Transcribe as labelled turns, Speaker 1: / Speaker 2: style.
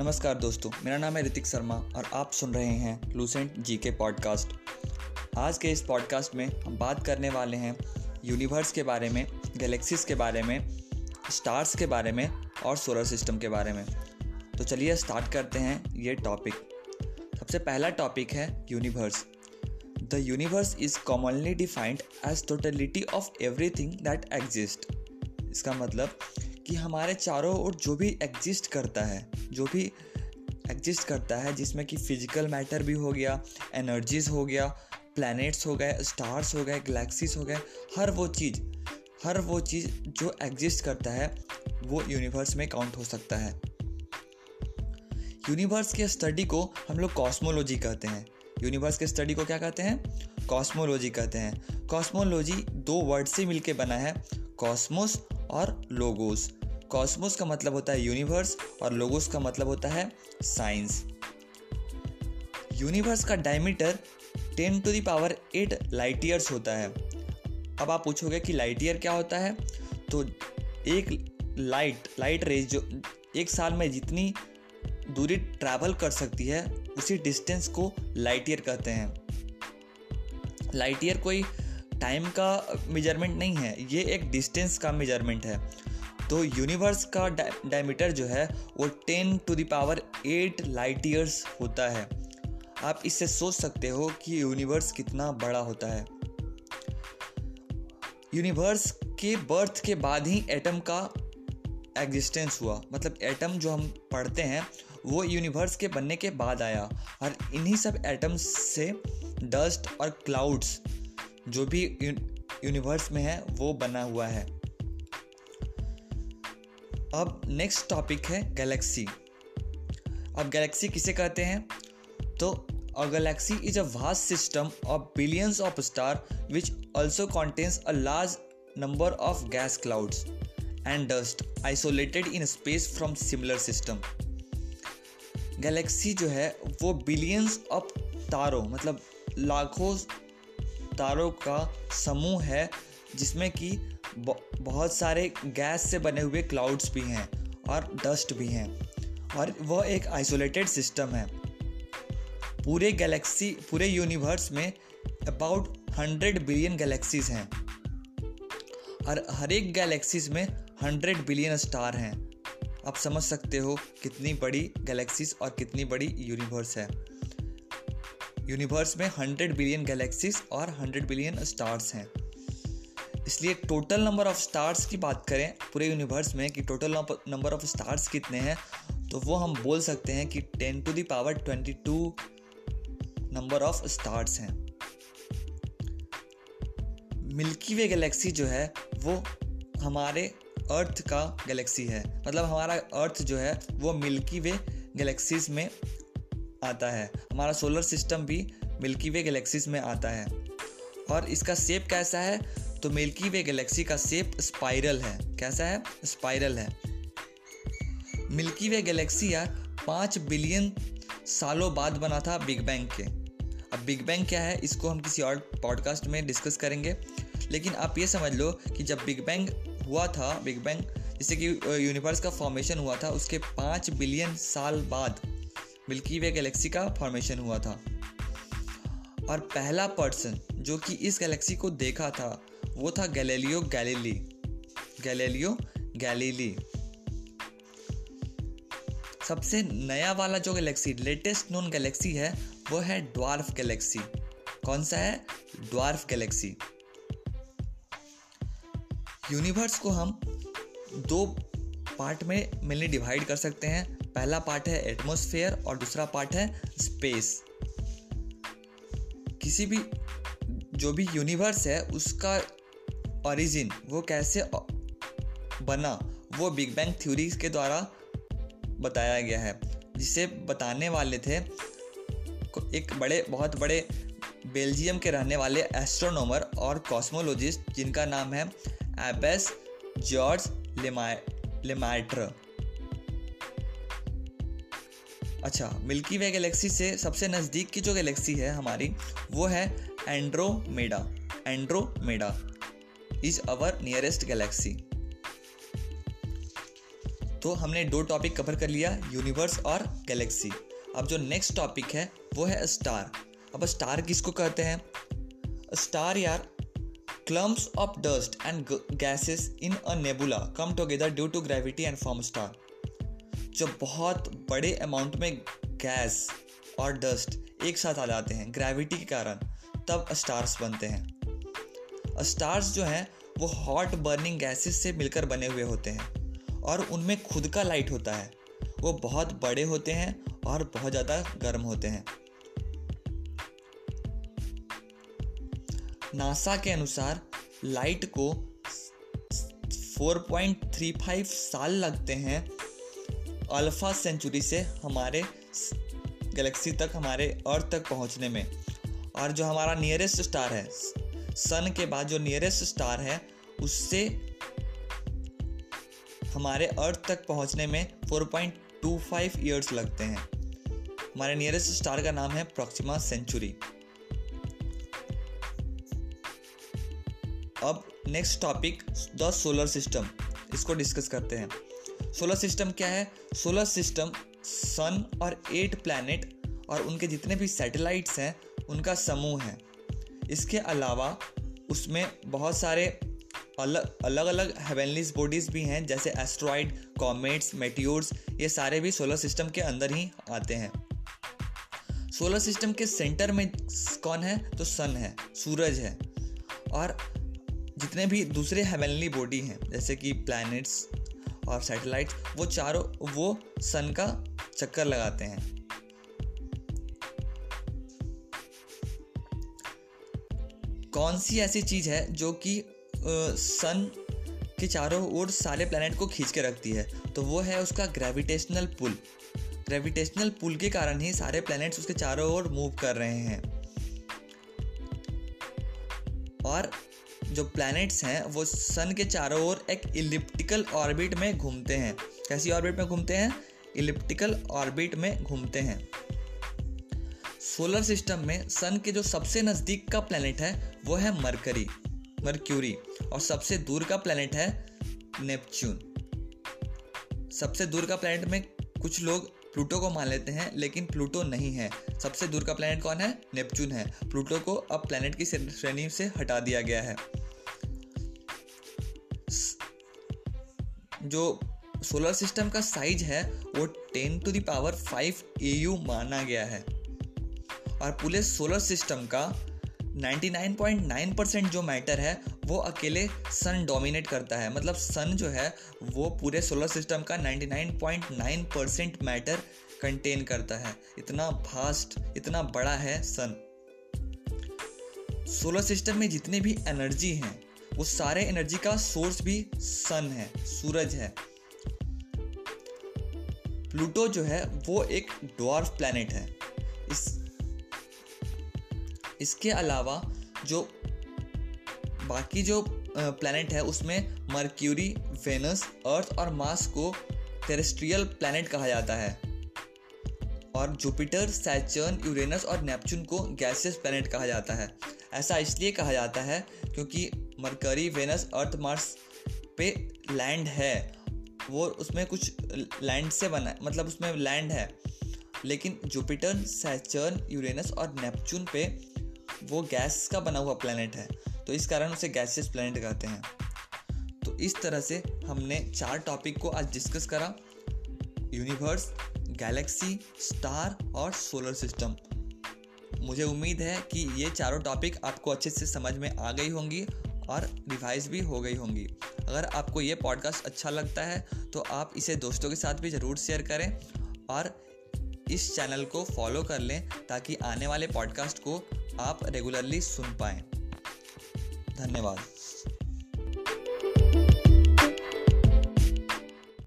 Speaker 1: नमस्कार दोस्तों, मेरा नाम है ऋतिक शर्मा और आप सुन रहे हैं लूसेंट जी के पॉडकास्ट आज के इस पॉडकास्ट में हम बात करने वाले हैं यूनिवर्स के बारे में गैलेक्सीज के बारे में स्टार्स के बारे में और सोलर सिस्टम के बारे में। तो चलिए स्टार्ट करते हैं ये टॉपिक सबसे पहला टॉपिक है universe the universe is commonly defined as totality of everything that exist इसका मतलब कि हमारे चारों ओर जो भी एग्जिस्ट करता है, जो भी एग्जिस्ट करता है, जिसमें कि फ़िज़िकल मैटर भी हो गया एनर्जीज हो गया प्लैनेट्स हो गए स्टार्स हो गए गैलेक्सीज हो गए, हर वो चीज़, हर वो चीज़ जो एग्जिस्ट करता है, वो यूनिवर्स में काउंट हो सकता है। यूनिवर्स के स्टडी को हम लोग कॉस्मोलॉजी कहते हैं। यूनिवर्स के स्टडी को क्या कहते हैं? कॉस्मोलॉजी कहते हैं। कॉस्मोलॉजी दो वर्ड से मिलके बना है कॉस्मोस और लोगोस कॉस्मोस का मतलब होता है यूनिवर्स और लोगोस का मतलब होता है साइंस। यूनिवर्स का diameter ten to the power eight light years होता है। अब आप पूछोगे कि लाइट ईयर क्या होता है? तो एक लाइट लाइट रेज जो एक साल में जितनी दूरी ट्रैवल कर सकती है, उसी डिस्टेंस को लाइट ईयर कहते हैं। लाइट ईयर कोई टाइम का मेज़रमेंट नहीं है, ये एक डिस्टेंस का मेज़रमेंट है। तो यूनिवर्स का डायमीटर जो है, वो ten to the power eight light years होता है। आप इससे सोच सकते हो कि यूनिवर्स कितना बड़ा होता है। यूनिवर्स के बर्थ के बाद ही एटम का एग्जिस्टेंस हुआ। मतलब एटम जो हम पढ़ते हैं, वो यूनिवर्स के बनने के बाद आया। और इन्हीं सब एटम्स से डस्ट और क्लाउड्स जो भी यूनिवर्स में है, वो बना हुआ है। अब नेक्स्ट टॉपिक है गैलेक्सी अब गैलेक्सी किसे कहते हैं? तो a galaxy is a vast system of billions of star which also contains a large number of gas clouds and dust isolated in space from similar system galaxy जो है, वो billions of तारों मतलब लाखों तारों का समूह है जिसमें कि बहुत सारे गैस से बने हुए क्लाउड्स भी हैं और डस्ट भी हैं। और वह एक आइसोलेटेड सिस्टम है। पूरे गैलेक्सी पूरे यूनिवर्स में अबाउट हंड्रेड बिलियन गैलेक्सीज हैं। और हर एक गैलेक्सीज में हंड्रेड बिलियन स्टार हैं। आप समझ सकते हो कितनी बड़ी गैलेक्सीज और कितनी बड़ी यूनिवर्स है। यूनिवर्स में हंड्रेड बिलियन गैलेक्सीज और हंड्रेड बिलियन स्टार्स हैं। इसलिए टोटल नंबर ऑफ़ स्टार्स की बात करें, पूरे यूनिवर्स में कि टोटल नंबर ऑफ़ स्टार्स कितने हैं तो वो हम बोल सकते हैं कि ten to the power twenty two number of stars हैं। मिल्की वे गैलेक्सी जो है, वो हमारे अर्थ का गैलेक्सी है। मतलब हमारा अर्थ जो है, वो मिल्की वे गैलेक्सीज में आता है। हमारा सोलर सिस्टम भी मिल्की वे गैलेक्सीज में आता है। और इसका शेप कैसा है? तो मिल्की वे गैलेक्सी का सेप स्पाइरल है। कैसा है? स्पाइरल है। मिल्की वे गैलेक्सी यार पाँच बिलियन सालों बाद बना था बिग बैंग के। अब बिग बैंग क्या है, इसको हम किसी और पॉडकास्ट में डिस्कस करेंगे। लेकिन आप ये समझ लो कि जब बिग बैंग हुआ था, बिग बैंग, जैसे कि यूनिवर्स का फॉर्मेशन हुआ था, उसके पाँच बिलियन साल बाद मिल्की वे गैलेक्सी का फॉर्मेशन हुआ था। और पहला पर्सन जो कि इस गैलेक्सी को देखा था वो था गैलीलियो गैलीली। Galileo Galilei. सबसे नया वाला जो गैलेक्सी, लेटेस्ट नोन गैलेक्सी है, वो है ड्वार्फ गैलेक्सी कौन सा है? ड्वार्फ गैलेक्सी यूनिवर्स को हम दो पार्ट में मिलने डिवाइड कर सकते हैं। पहला पार्ट है एटमॉस्फेयर और दूसरा पार्ट है स्पेस किसी भी, जो भी यूनिवर्स है, उसका ओरिजिन वो कैसे बना, वो बिग बैंग थ्योरी के द्वारा बताया गया है, जिसे बताने वाले थे एक बड़े, बहुत बड़े बेल्जियम के रहने वाले एस्ट्रोनॉमर और कॉस्मोलॉजिस्ट जिनका नाम है एबेस जॉर्ज लेमाइट्र अच्छा मिल्की वे गैलेक्सी से सबसे नज़दीक की जो गैलेक्सी है हमारी, वो है Andromeda Andromeda is our nearest galaxy तो हमने दो टॉपिक कवर कर लिया यूनिवर्स और गैलेक्सी अब जो नेक्स्ट टॉपिक है, वो है स्टार अब स्टार किसको कहते हैं? स्टार यार clumps of dust and gases in a nebula come together due to gravity and form star जो बहुत बड़े अमाउंट में गैस और डस्ट एक साथ आ जाते हैं ग्रेविटी के कारण, तब स्टार्स बनते हैं. स्टार्स जो हैं, वो हॉट बर्निंग गैसेस से मिलकर बने हुए होते हैं और उनमें खुद का लाइट होता है। वो बहुत बड़े होते हैं और बहुत ज़्यादा गर्म होते हैं। नासा के अनुसार लाइट को 4.35 साल लगते हैं। अल्फ़ा सेंचुरी से हमारे गैलेक्सी तक, हमारे अर्थ तक पहुँचने में। और जो हमारा नियरेस्ट स्टार है सन के बाद जो नियरेस्ट स्टार है, उससे हमारे अर्थ तक पहुँचने में 4.25 इयर्स लगते हैं। हमारे नियरेस्ट स्टार का नाम है प्रोक्सिमा सेंचुरी अब next topic the solar system इसको डिस्कस करते हैं। सोलर सिस्टम क्या है? सोलर सिस्टम सन और एट प्लैनेट और उनके जितने भी सैटेलाइट्स हैं, उनका समूह है। इसके अलावा उसमें बहुत सारे अलग अलग अलग हेवनलीज बॉडीज़ भी हैं, जैसे एस्ट्रॉइड कॉमेट्स मेट्योर्स ये सारे भी सोलर सिस्टम के अंदर ही आते हैं। सोलर सिस्टम के सेंटर में कौन है? तो सन है, सूरज है। और जितने भी दूसरे हेवेनली बॉडी हैं, जैसे कि प्लैनेट्स और सैटेलाइट्स वो चारों, वो सन का चक्कर लगाते हैं। कौन सी ऐसी चीज़ है जो कि सन के चारों ओर सारे प्लैनेट को खींच के रखती है? तो वो है उसका ग्रेविटेशनल पुल ग्रेविटेशनल पुल के कारण ही सारे प्लैनेट्स उसके चारों ओर मूव कर रहे हैं। और जो प्लैनेट्स हैं, वो सन के चारों ओर एक इलिप्टिकल ऑर्बिट में घूमते हैं। कैसी ऑर्बिट में घूमते हैं? इलिप्टिकल ऑर्बिट में घूमते हैं। सोलर सिस्टम में सन के जो सबसे नज़दीक का प्लैनेट है, वो है मरकरी, मर्क्यूरी, और सबसे दूर का प्लैनेट है नेपच्यून। सबसे दूर का प्लैनेट में कुछ लोग प्लूटो को मान लेते हैं, लेकिन प्लूटो नहीं है। सबसे दूर का प्लैनेट कौन है? नेपच्यून है। प्लूटो को अब प्लैनेट की श्रेणी से हटा दिया गया है। जो सोलर सिस्टम का साइज़ है, वो 10 टू दावर 5 एयू माना गया है। और पूरे सोलर सिस्टम का 99.9 परसेंट जो मैटर है, वो अकेले सन डोमिनेट करता है। मतलब सन जो है, वो पूरे सोलर सिस्टम का 99.9 परसेंट मैटर कंटेन करता है। इतना फास्ट, इतना बड़ा है सन। सोलर सिस्टम में जितने भी एनर्जी हैं, वो सारे एनर्जी का सोर्स भी सन है, सूरज है। प्लूटो जो है, वो एक डॉर्फ प्लैनेट है। इस इसके अलावा जो बाकी जो प्लैनेट है, उसमें मर्क्यूरी वेनस अर्थ और मार्स को टेरेस्ट्रियल प्लैनेट कहा जाता है। और जुपिटर सैचर्न यूरेनस और नेपच्यून को गैसियस प्लैनेट कहा जाता है। ऐसा इसलिए कहा जाता है क्योंकि मरकरी वेनस अर्थ मार्स पे लैंड है। वो उसमें कुछ लैंड से बना मतलब उसमें लैंड है। लेकिन जुपिटर सैचर्न यूरेनस और नेपच्यून पे वो गैस का बना हुआ प्लानट है। तो इस कारण उसे गैसेस प्लानट कहते हैं। तो इस तरह से हमने चार टॉपिक को आज डिस्कस करा। यूनिवर्स गैलेक्सी स्टार और सोलर सिस्टम मुझे उम्मीद है कि ये चारों टॉपिक आपको अच्छे से समझ में आ गई होंगी और रिवाइज भी हो गई होंगी। अगर आपको ये पॉडकास्ट अच्छा लगता है तो आप इसे दोस्तों के साथ भी ज़रूर शेयर करें और इस चैनल को फॉलो कर लें ताकि आने वाले पॉडकास्ट को आप रेगुलरली सुन पाएँ। धन्यवाद।